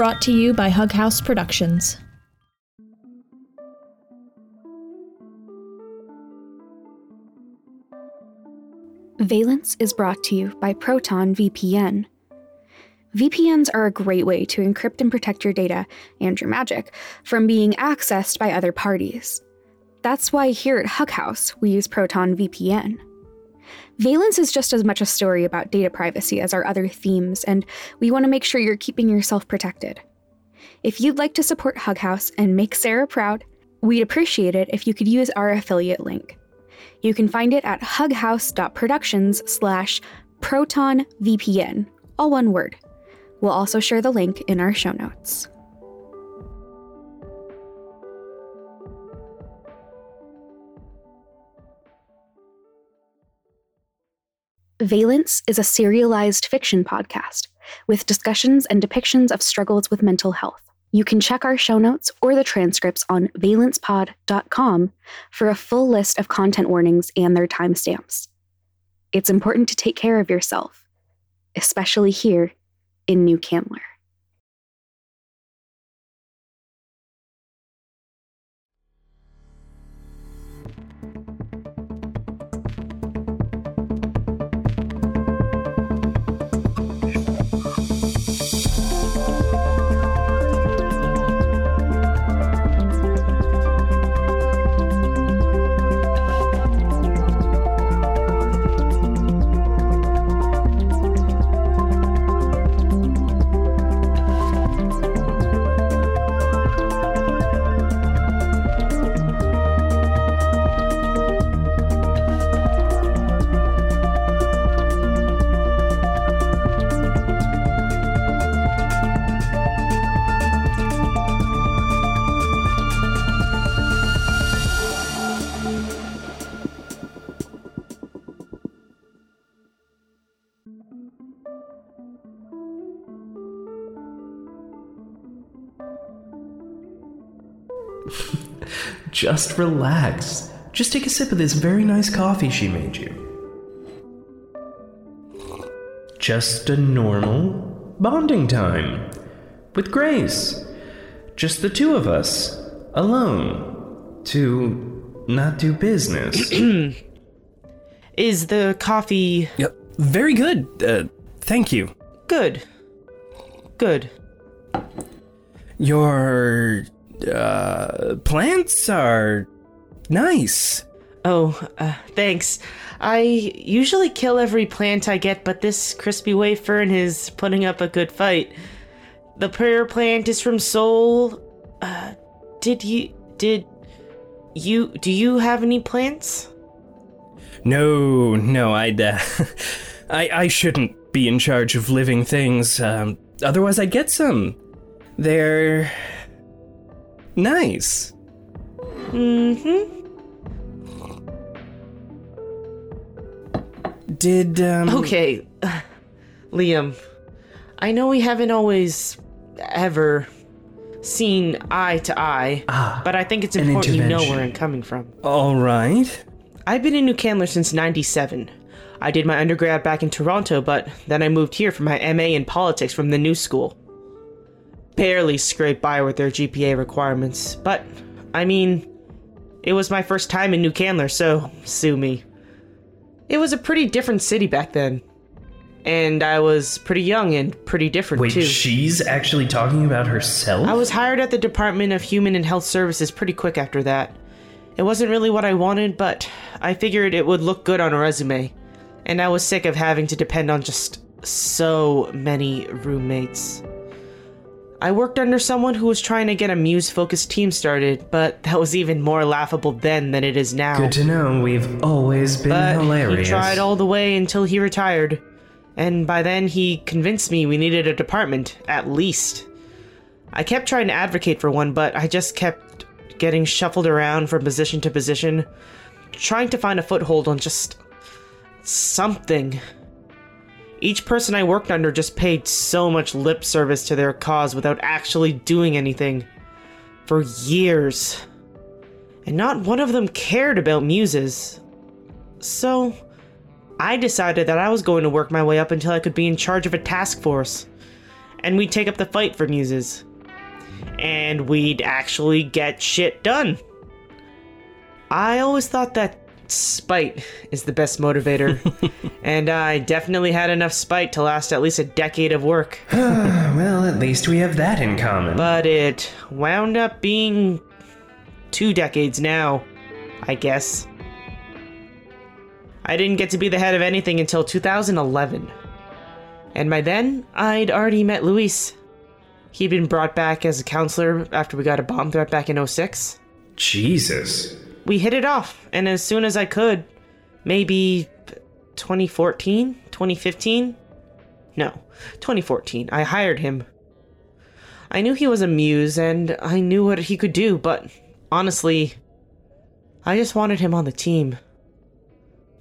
brought to you by Hug House Productions. Valence is brought to you by Proton VPN. VPNs are a great way to encrypt and protect your data and your magic from being accessed by other parties. That's why here at Hug House, we use Proton VPN. Valence is just as much a story about data privacy as our other themes, and we want to make sure you're keeping yourself protected. If you'd like to support Hug House and make Sarah proud, we'd appreciate it if you could use our affiliate link. You can find it at hughouse.productions slash protonvpn, all one word. We'll also share the link in our show notes. Valence is a serialized fiction podcast with discussions and depictions of struggles with mental health. You can check our show notes or the transcripts on valencepod.com for a full list of content warnings and their timestamps. It's important to take care of yourself, especially here in New Candler. Just relax. Just take a sip of this very nice coffee she made you. Just a normal bonding time. With Grace. Just the two of us. Alone. To not do business. Is the coffee Yep. Very good. Uh, thank you. good? Good. Your uh, plants are nice. Oh, uh, thanks. I usually kill every plant I get, but this crispy wafer is putting up a good fight. The prayer plant is from Seoul. Uh, did you did you do you have any plants? No, no, I'd. Uh, I I shouldn't be in charge of living things. Um, otherwise, I'd get some. They're nice. Mm-hmm. Did um? Okay, Liam. I know we haven't always ever seen eye to eye, Ah, but I think it's important you know where I'm coming from. All right. I've been in New Candler since 97. I did my undergrad back in Toronto, but then I moved here for my MA in politics from the new school. Barely scraped by with their GPA requirements, but I mean, it was my first time in New Candler, so sue me. It was a pretty different city back then. And I was pretty young and pretty different Wait, too. she's actually talking about herself? I was hired at the Department of Human and Health Services pretty quick after that. It wasn't really what I wanted, but I figured it would look good on a resume. And I was sick of having to depend on just so many roommates. I worked under someone who was trying to get a Muse focused team started, but that was even more laughable then than it is now. Good to know. We've always been But hilarious. he tried all the way until he retired. And by then, he convinced me we needed a department, at least. I kept trying to advocate for one, but I just kept getting shuffled around from position to position, trying to find a foothold on just something. Each person I worked under just paid so much lip service to their cause without actually doing anything. For years. And not one of them cared about muses. So, I decided that I was going to work my way up until I could be in charge of a task force. and we'd take up the fight for muses. And we'd actually get shit done. I always thought that spite is the best motivator, and I definitely had enough spite to last at least a decade of work. well, at least we have that in common. But it wound up being two decades now, I guess. I didn't get to be the head of anything until 2011. And by then, I'd already met Luis. He'd been brought back as a counselor after we got a bomb threat back in 06. Jesus. We hit it off, and as soon as I could, maybe 2014, 2015? No, 2014, I hired him. I knew he was a muse, and I knew what he could do, but honestly, I just wanted him on the team.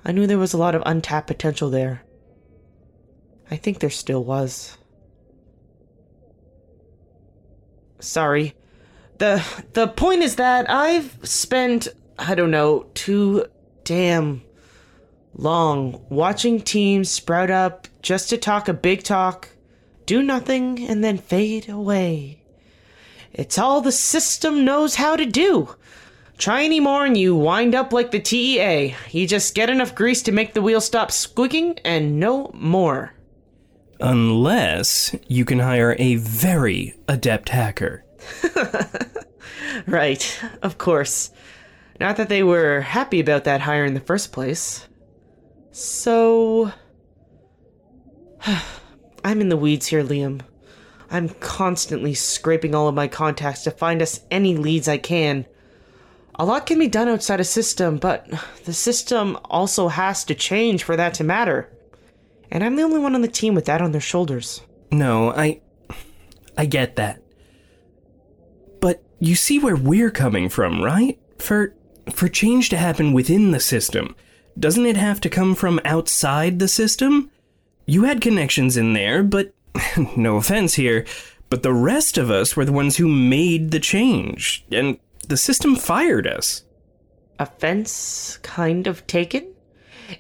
I knew there was a lot of untapped potential there. I think there still was. Sorry. The the point is that I've spent I don't know, too damn long watching teams sprout up just to talk a big talk, do nothing and then fade away. It's all the system knows how to do. Try any more and you wind up like the TEA. You just get enough grease to make the wheel stop squeaking and no more. Unless you can hire a very adept hacker. right, of course. Not that they were happy about that hire in the first place. So. I'm in the weeds here, Liam. I'm constantly scraping all of my contacts to find us any leads I can. A lot can be done outside a system, but the system also has to change for that to matter. And I'm the only one on the team with that on their shoulders. No, I. I get that. But you see where we're coming from, right? For for change to happen within the system, doesn't it have to come from outside the system? You had connections in there, but no offense here, but the rest of us were the ones who made the change, and the system fired us. Offense kind of taken?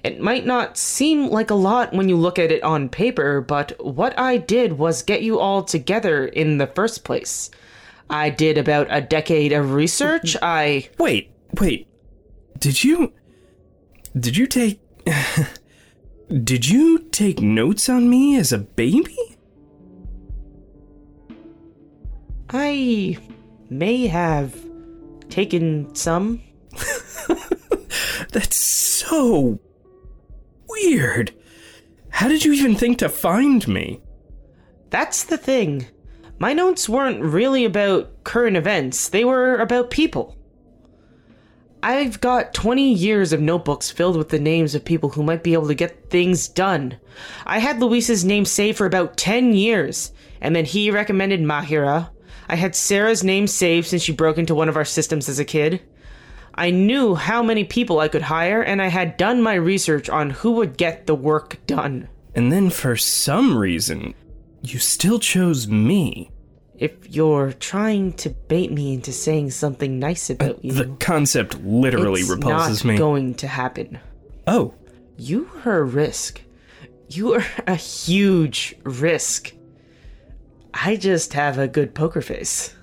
It might not seem like a lot when you look at it on paper, but what I did was get you all together in the first place. I did about a decade of research. I. Wait, wait. Did you. Did you take. did you take notes on me as a baby? I may have taken some. That's so weird. How did you even think to find me? That's the thing. My notes weren't really about current events, they were about people. I've got 20 years of notebooks filled with the names of people who might be able to get things done. I had Luis's name saved for about 10 years, and then he recommended Mahira. I had Sarah's name saved since she broke into one of our systems as a kid. I knew how many people I could hire, and I had done my research on who would get the work done. And then for some reason, you still chose me. If you're trying to bait me into saying something nice uh, about you, The concept literally it's repulses not me. going to happen. oh, You are a risk. You are a huge risk. I just have a good poker face.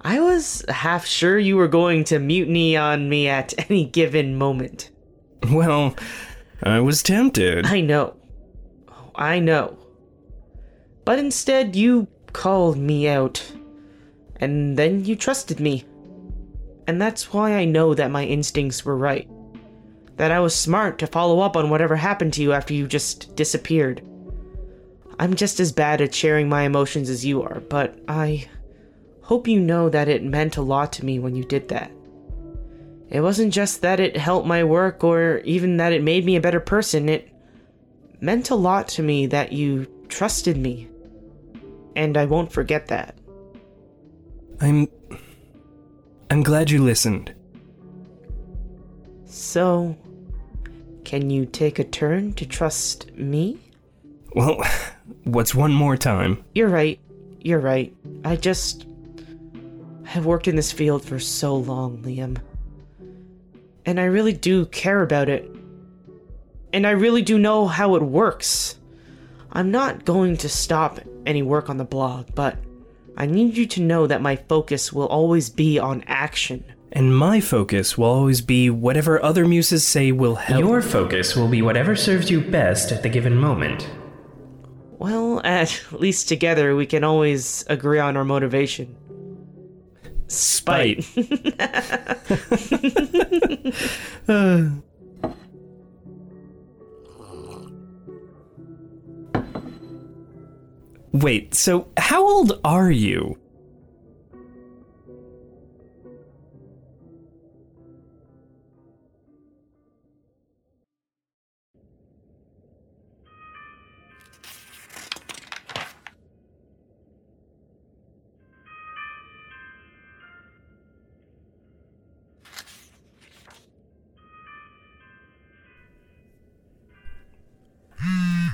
I was half sure you were going to mutiny on me at any given moment. well, I was tempted. I know. I know. But instead, you called me out. And then you trusted me. And that's why I know that my instincts were right. That I was smart to follow up on whatever happened to you after you just disappeared. I'm just as bad at sharing my emotions as you are, but I hope you know that it meant a lot to me when you did that. It wasn't just that it helped my work or even that it made me a better person, it meant a lot to me that you trusted me. And I won't forget that. I'm. I'm glad you listened. So, can you take a turn to trust me? Well, what's one more time? You're right. You're right. I just. I've worked in this field for so long, Liam. And I really do care about it. And I really do know how it works. I'm not going to stop any work on the blog, but I need you to know that my focus will always be on action. And my focus will always be whatever other muses say will help. Your focus will be whatever serves you best at the given moment. Well, at least together we can always agree on our motivation. spite. Uh, Wait, so how old are you?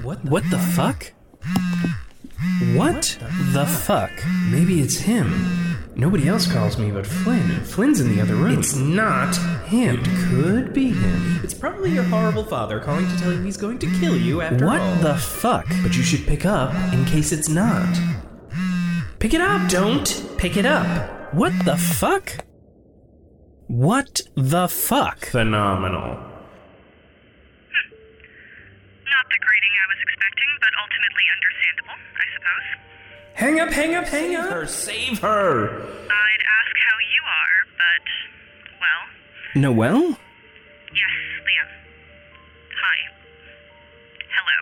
What? What the fuck? What the fuck? Maybe it's him. Nobody else calls me but Flynn. Flynn's in the other room. It's not him. It could be him. It's probably your horrible father calling to tell you he's going to kill you after What all. the fuck? But you should pick up in case it's not. Pick it up! Don't pick it up! What the fuck? What the fuck? Phenomenal. Expecting, but ultimately understandable, I suppose. Hang up, hang up, hang up! Her, save her! I'd ask how you are, but, well, Noel? yes, Liam. Hi. Hello.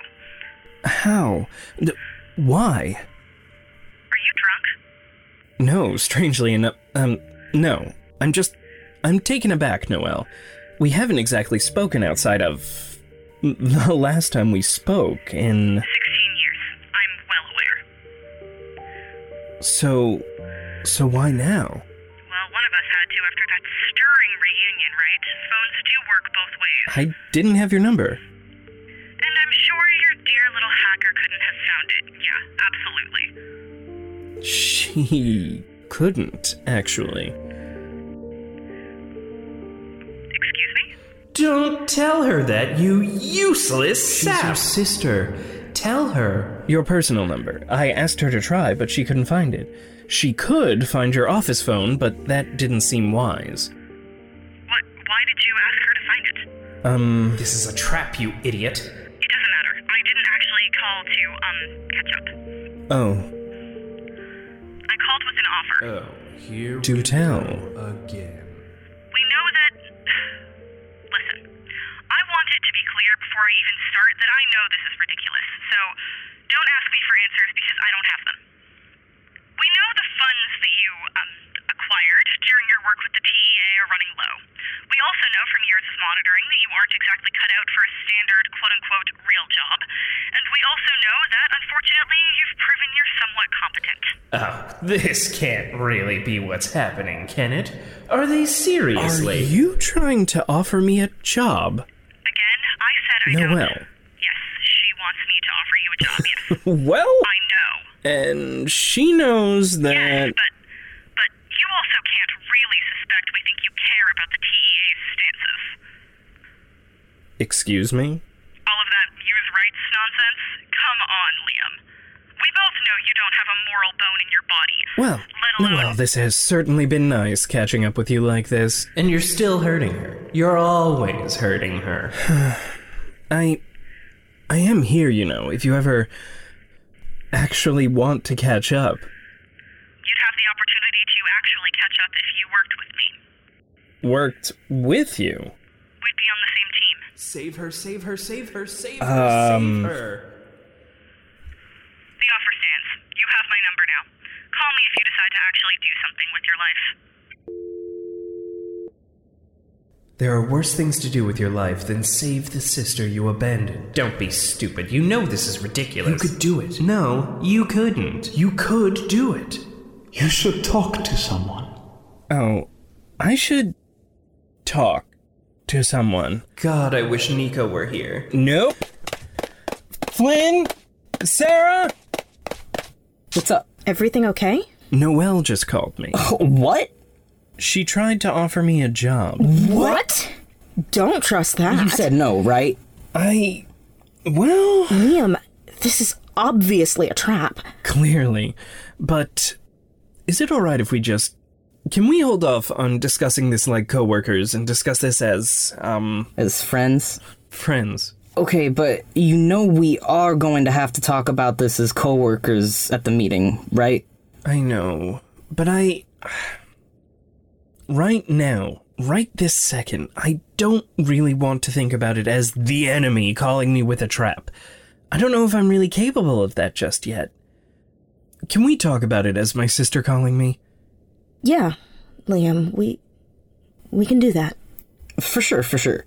How? D- why? Are you drunk? No, strangely enough, um, no. I'm just. I'm taken aback, Noel. We haven't exactly spoken outside of. the last time we spoke, in. 16 years. I'm well aware. So. So why now? Well, one of us had to after that stirring reunion, right? Phones do work both ways. I didn't have your number. And I'm sure your dear little hacker couldn't have found it. Yeah, absolutely. She couldn't, actually. Don't tell her that, you useless She's sap. your sister. Tell her. Your personal number. I asked her to try, but she couldn't find it. She could find your office phone, but that didn't seem wise. What? Why did you ask her to find it? Um, This is a trap, you idiot. It doesn't matter. I didn't actually call to, um, catch up. oh, I called with an offer. Oh, here do tell. again. Before I even start that I know this is ridiculous, so don't ask me for answers because I don't have them. We know the funds that you, um, acquired during your work with the TEA are running low. We also know from years of monitoring that you aren't exactly cut out for a standard quote unquote real job. And we also know that, unfortunately, you've proven you're somewhat competent. Oh, this can't really be what's happening, can it? Are they seriously? Are seriously? you trying to offer me a job? I I don't. Noel. Yes, she wants me to offer you a job, yes. Well, I know. and she knows Yes, that. but but you also can't really suspect we think you care about the TEA's stances. Excuse me? All of that use rights nonsense? Come on, Liam. We both know you don't have a moral bone in your body. Well, alone well, this has certainly been nice catching up with you like this. And you're still hurting her. You're always hurting her. I. I am here, you know, if you ever actually want to catch up. you'd have the opportunity to actually catch up if you worked with me. Worked with you. We'd be on the same team. Save her, save her, save her, save her, Um, save her. The offer stands. You have my number now. Call me if you decide to actually do something with your life. There are worse things to do with your life than save the sister you abandoned. Don't be stupid. You know this is ridiculous. You could do it. No, you couldn't. You could do it. You should talk to someone. Oh, I should talk to someone. God, I wish Nico were here. Nope. Flynn? Sarah? What's up? Everything okay? Noel just called me. What? She tried to offer me a job. What? Don't trust that. You said no, right? I. Well. Liam, this is obviously a trap. Clearly. But is it alright if we just. Can we hold off on discussing this like coworkers and discuss this as, um, As friends? friends? Okay, but you know we are going to have to talk about this as coworkers at the meeting, right? I know, but I. Right now, right this second, I don't really want to think about it as the enemy calling me with a trap. I don't know if I'm really capable of that just yet. Can we talk about it as my sister calling me? Yeah, Liam, we we can do that. For sure, for sure.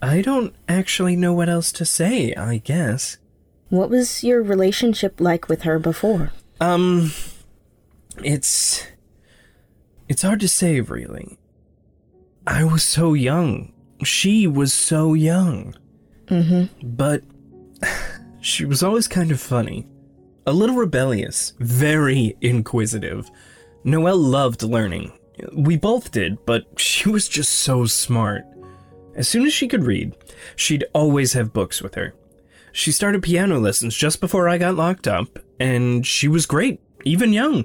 I don't actually know what else to say, I guess. What was your relationship like with her before? Um, it's. It's hard to say, really. I was so young. She was so young. Mm-hmm. But she was always kind of funny. A little rebellious, very inquisitive. Noel loved learning. We both did, but she was just so smart. As soon as she could read, she'd always have books with her. She started piano lessons just before I got locked up, and she was great, even young.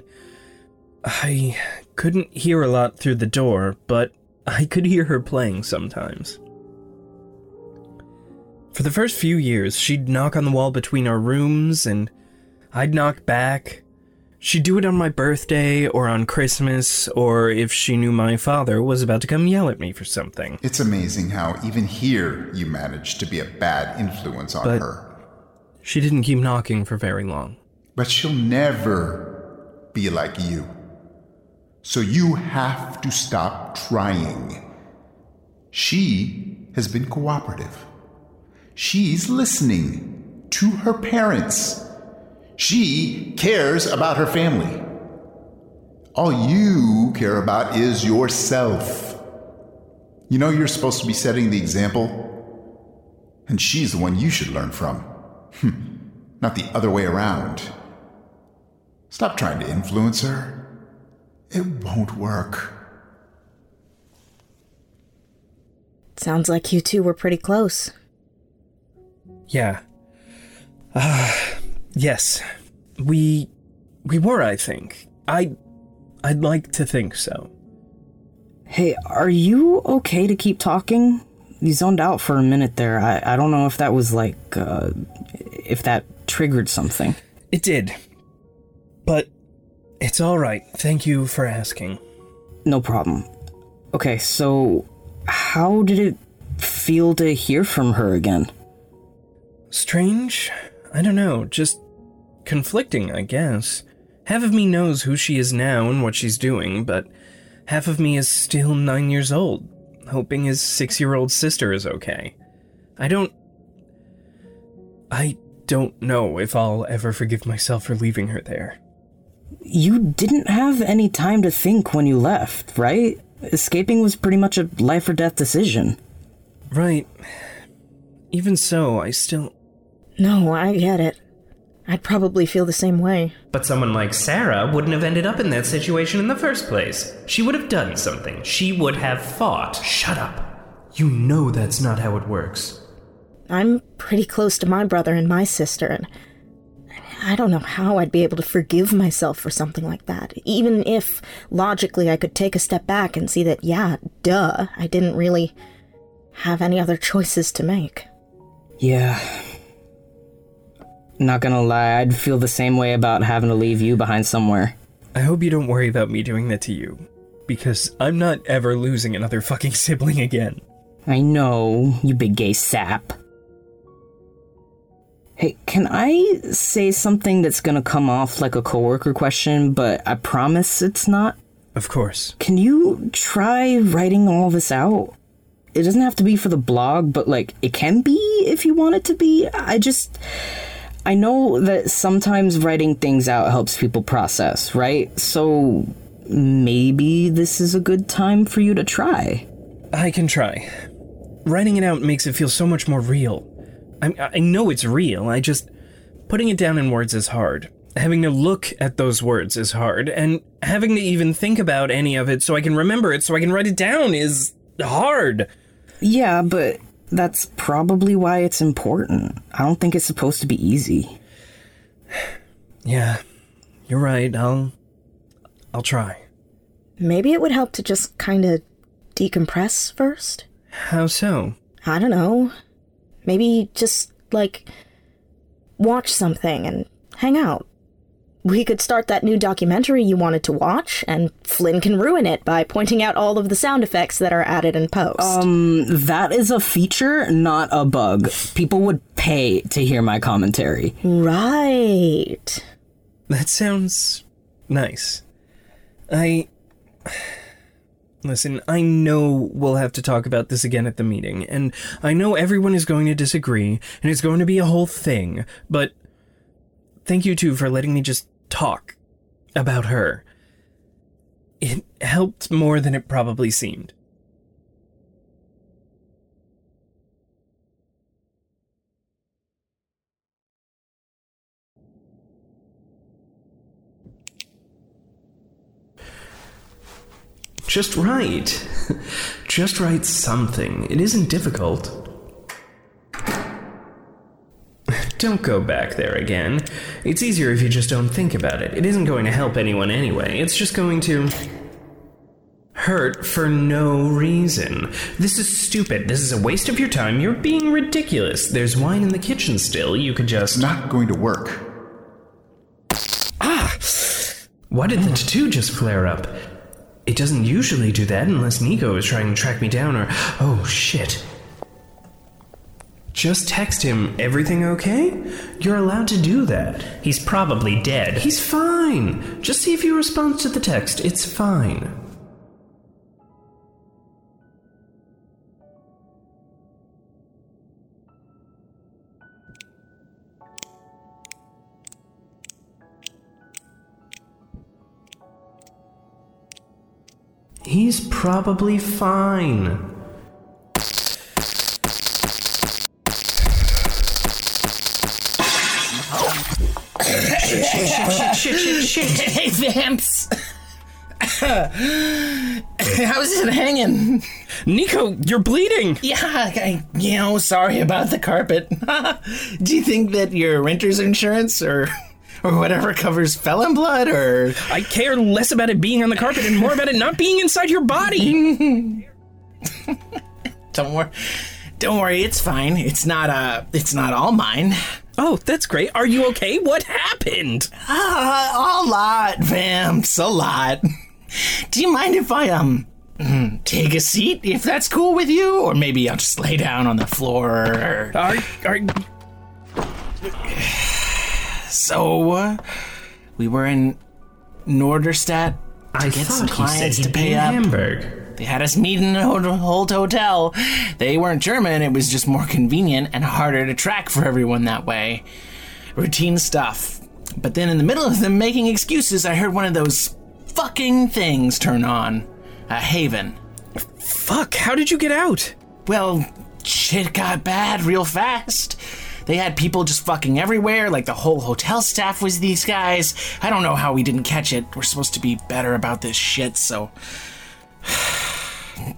I couldn't hear a lot through the door, but I could hear her playing sometimes. For the first few years, she'd knock on the wall between our rooms, and I'd knock back. She'd do it on my birthday, or on Christmas, or if she knew my father was about to come yell at me for something. It's amazing how even here you managed to be a bad influence on But- her. She didn't keep knocking for very long. But she'll never be like you. So you have to stop trying. She has been cooperative. She's listening to her parents. She cares about her family. All you care about is yourself. You know you're supposed to be setting the example? And she's the one you should learn from. Hmm. Not the other way around. Stop trying to influence her. It won't work. Sounds like you two were pretty close. Yeah. Uh, yes. We we were, I think. I I'd like to think so. Hey, are you okay to keep talking? You zoned out for a minute there. I, I don't know if that was like, uh, if that triggered something. It did. But it's all right. Thank you for asking. No problem. Okay, so how did it feel to hear from her again? Strange? I don't know, just conflicting, I guess. Half of me knows who she is now and what she's doing, but half of me is still nine years old, hoping his six year old sister is okay. I don't. I don't know if I'll ever forgive myself for leaving her there. You didn't have any time to think when you left, right? Escaping was pretty much a life or death decision. Right. Even so, I still. No, I get it. I'd probably feel the same way. But someone like Sarah wouldn't have ended up in that situation in the first place. She would have done something. She would have fought. Shut up. You know that's not how it works. I'm pretty close to my brother and my sister, and I don't know how I'd be able to forgive myself for something like that. Even if logically I could take a step back and see that, yeah, duh, I didn't really have any other choices to make. Yeah. Not gonna lie, I'd feel the same way about having to leave you behind somewhere. I hope you don't worry about me doing that to you. Because I'm not ever losing another fucking sibling again. I know, you big gay sap. Hey, can I say something that's gonna come off like a coworker question, but I promise it's not? Of course. Can you try writing all this out? It doesn't have to be for the blog, but like it can be if you want it to be. I just I know that sometimes writing things out helps people process, right? So maybe this is a good time for you to try. I can try. Writing it out makes it feel so much more real. I, I know it's real, I just. Putting it down in words is hard. Having to look at those words is hard, and having to even think about any of it so I can remember it so I can write it down is hard. Yeah, but that's probably why it's important. I don't think it's supposed to be easy. Yeah, you're right. I'll. I'll try. Maybe it would help to just kind of decompress first. How so? I don't know. Maybe just, like, watch something and hang out. We could start that new documentary you wanted to watch, and Flynn can ruin it by pointing out all of the sound effects that are added in post. Um, that is a feature, not a bug. People would pay to hear my commentary. right. That sounds nice. I. Listen, I know we'll have to talk about this again at the meeting, and I know everyone is going to disagree, and it's going to be a whole thing, but thank you too for letting me just talk about her. It helped more than it probably seemed. Just write. Just write something. It isn't difficult. Don't go back there again. It's easier if you just don't think about it. It isn't going to help anyone anyway. It's just going to hurt for no reason. This is stupid. This is a waste of your time. You're being ridiculous. There's wine in the kitchen still. You could just. Not going to work. Ah! Why did the tattoo just flare up? It doesn't usually do that unless Nico is trying to track me down or. Oh, shit. Just text him, everything okay? You're allowed to do that. He's probably dead. He's fine. Just see if he responds to the text. It's fine. He's probably fine. shit, shit, shit. Hey, Vamps. How's it hanging? Nico, you're bleeding! Yeah, I, you know, sorry about the carpet. Do you think that your renter's insurance or or whatever covers felon blood or I care less about it being on the carpet and more about it not being inside your body. don't worry. Don't worry, it's fine. It's not uh it's not all mine. Oh, that's great. Are you okay? What happened? Uh, a lot, Vamps, a lot. Do you mind if I um take a seat if that's cool with you, or maybe I'll just lay down on the floor? Or... Are, are... So, uh, we were in Norderstedt to I get some he clients to pay up. Hamburg. They had us meet in an old hotel. They weren't German, it was just more convenient and harder to track for everyone that way. Routine stuff. But then in the middle of them making excuses, I heard one of those fucking things turn on. A haven. Fuck, how did you get out? Well, shit got bad real fast. They had people just fucking everywhere, like the whole hotel staff was these guys. I don't know how we didn't catch it. We're supposed to be better about this shit, so.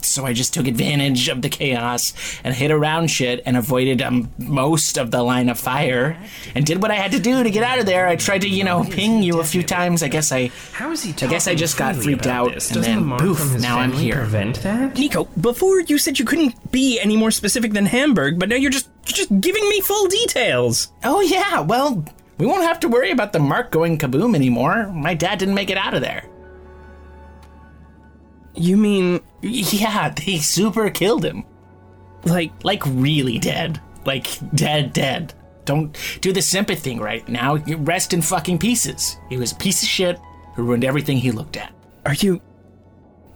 So I just took advantage of the chaos and hit around shit and avoided um, most of the line of fire and did what I had to do to get out of there. I tried to, you know, ping you a few times. I guess I, How is he I guess I just got freaked out this? and Doesn't the then mark poof, his now I'm here. Prevent that? Nico, before you said you couldn't be any more specific than Hamburg, but now you're just you're just giving me full details. Oh yeah, well, we won't have to worry about the mark going kaboom anymore. My dad didn't make it out of there. You mean Yeah, they super killed him. like Like really dead. Like dead, dead. Don't do the sympathy thing right now. You rest in fucking pieces. He was a piece of shit who ruined everything he looked at. are you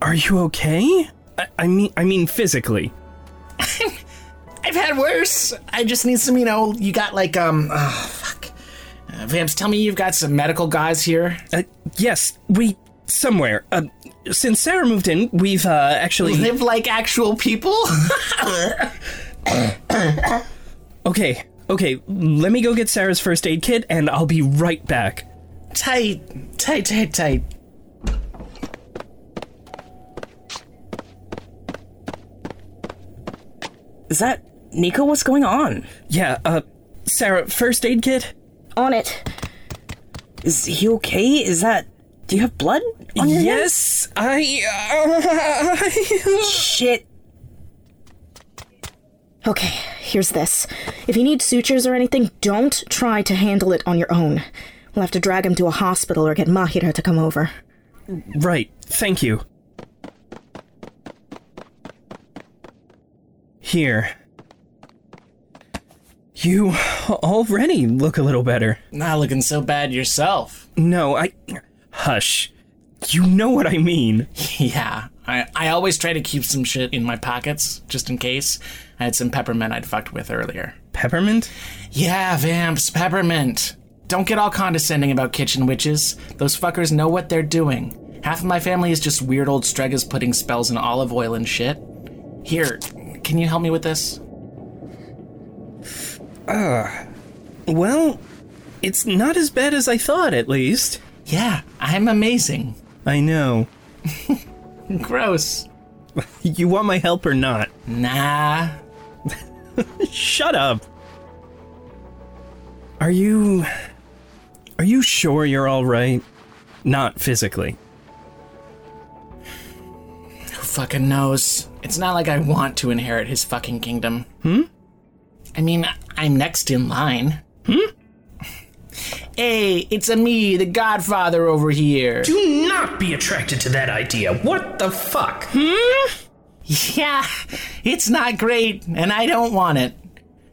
are you okay? I, I mean I mean physically. I've had worse. I just need some, you know, you got like, um, oh, fuck. Uh, Vamps, tell me you've got some medical guys here. Uh, yes, we somewhere. Uh, since Sarah moved in, we've uh, actually Live like actual people? Okay, okay, let me go get Sarah's first aid kit and I'll be right back. tight, tight, tight, tight. Is that Nico, what's going on? Yeah, uh, Sarah, first aid kit? On it. Is he okay? Is that. Do you have blood on your Yes, I. Uh, Shit. Okay, here's this. If you need sutures or anything, don't try to handle it on your own. We'll have to drag him to a hospital or get Mahira to come over. right, thank you. Here. You already look a little better. Not looking so bad yourself. No, I. Hush. You know what I mean. Yeah, I, I always try to keep some shit in my pockets, just in case. I had some peppermint I'd fucked with earlier. Peppermint? Yeah, Vamps, peppermint. Don't get all condescending about kitchen witches. Those fuckers know what they're doing. Half of my family is just weird old stregas putting spells in olive oil and shit. Here, can you help me with this? Ugh. Well, it's not as bad as I thought, at least. Yeah, I'm amazing. I know. Gross. You want my help or not? Nah. Shut up. Are you. Are you sure you're alright? Not physically. Who fucking knows? It's not like I want to inherit his fucking kingdom. Hmm? I mean, I'm next in line. Hey, it's a me, the Godfather over here. Do not be attracted to that idea. What the fuck? Hmm? Yeah, it's not great, and I don't want it.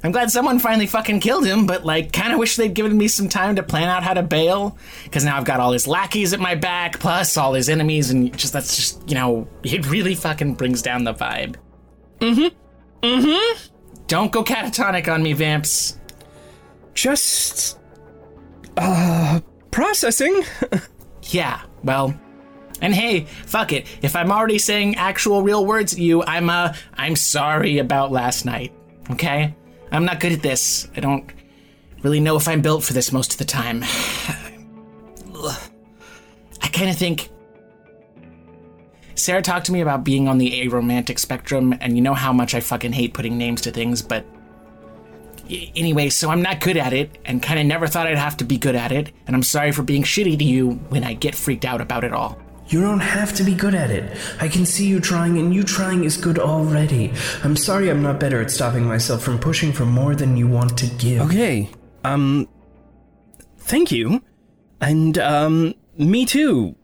I'm glad someone finally fucking killed him, but like, kind of wish they'd given me some time to plan out how to bail. Because now I've got all his lackeys at my back, plus all his enemies, and just that's just, you know, it really fucking brings down the vibe. Mm hmm. Mm hmm. Don't go catatonic on me, Vamps. Just. Uh. Processing? Yeah, well. And hey, fuck it. If I'm already saying actual real words you, I'm uh I'm sorry about last night. Okay? I'm not good at this. I don't really know if I'm built for this most of the time. I kind of think Sarah talked to me about being on the aromantic spectrum, and you know how much I fucking hate putting names to things, but anyway, so I'm not good at it, and kind of never thought I'd have to be good at it, and I'm sorry for being shitty to you when I get freaked out about it all. You don't have to be good at it. I can see you trying, and you trying is good already. I'm sorry I'm not better at stopping myself from pushing for more than you want to give. Okay. Um. Thank you. And, um, me too.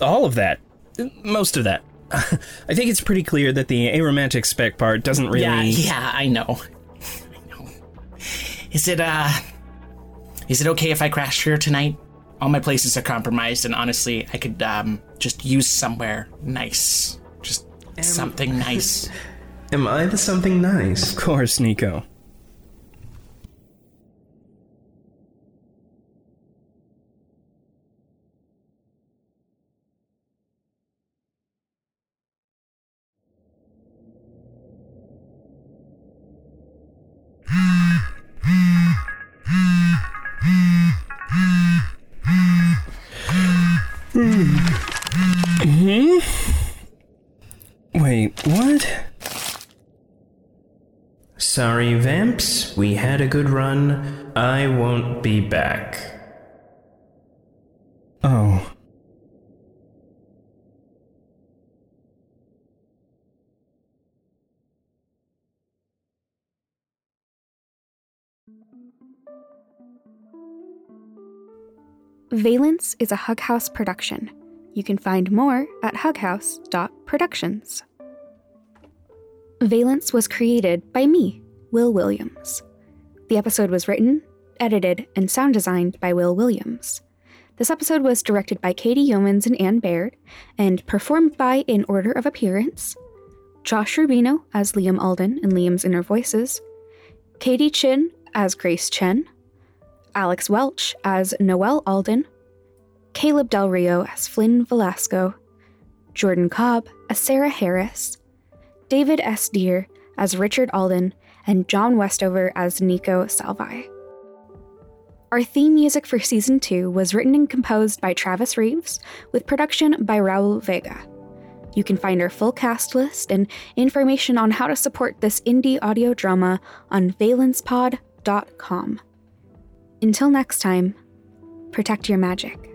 All of that. Most of that. I think it's pretty clear that the aromantic spec part doesn't really. Yeah, yeah, I know. I know. Is it uh is it okay if I crash here tonight? All my places are compromised and honestly, I could um just use somewhere nice. Just something nice. Am I the something nice? Of course, Nico. Hmm. Wait, what? Sorry, Vamps. We had a good run. I won't be back. Oh. Valence is a Hug House production. You can find more at hughouse.productions. Valence was created by me, Wil Williams. The episode was written, edited, and sound designed by Wil Williams. This episode was directed by Katie Youmans and Anne Baird, and performed by, in order of appearance, Josh Rubino as Liam Alden and Liam's inner voices, Katie Chin as Grace Chen, Alex Welch as Noel Alden, Caleb Del Rio as Flynn Velasco, Jordan Cobb as Sarah Harris, David S. Deere as Richard Alden, and John Westover as Nico Salvi. Our theme music for season two was written and composed by Travis Reaves, with production by Raul Vega. You can find our full cast list and information on how to support this indie audio drama on valencepod.com. Until next time, protect your magic.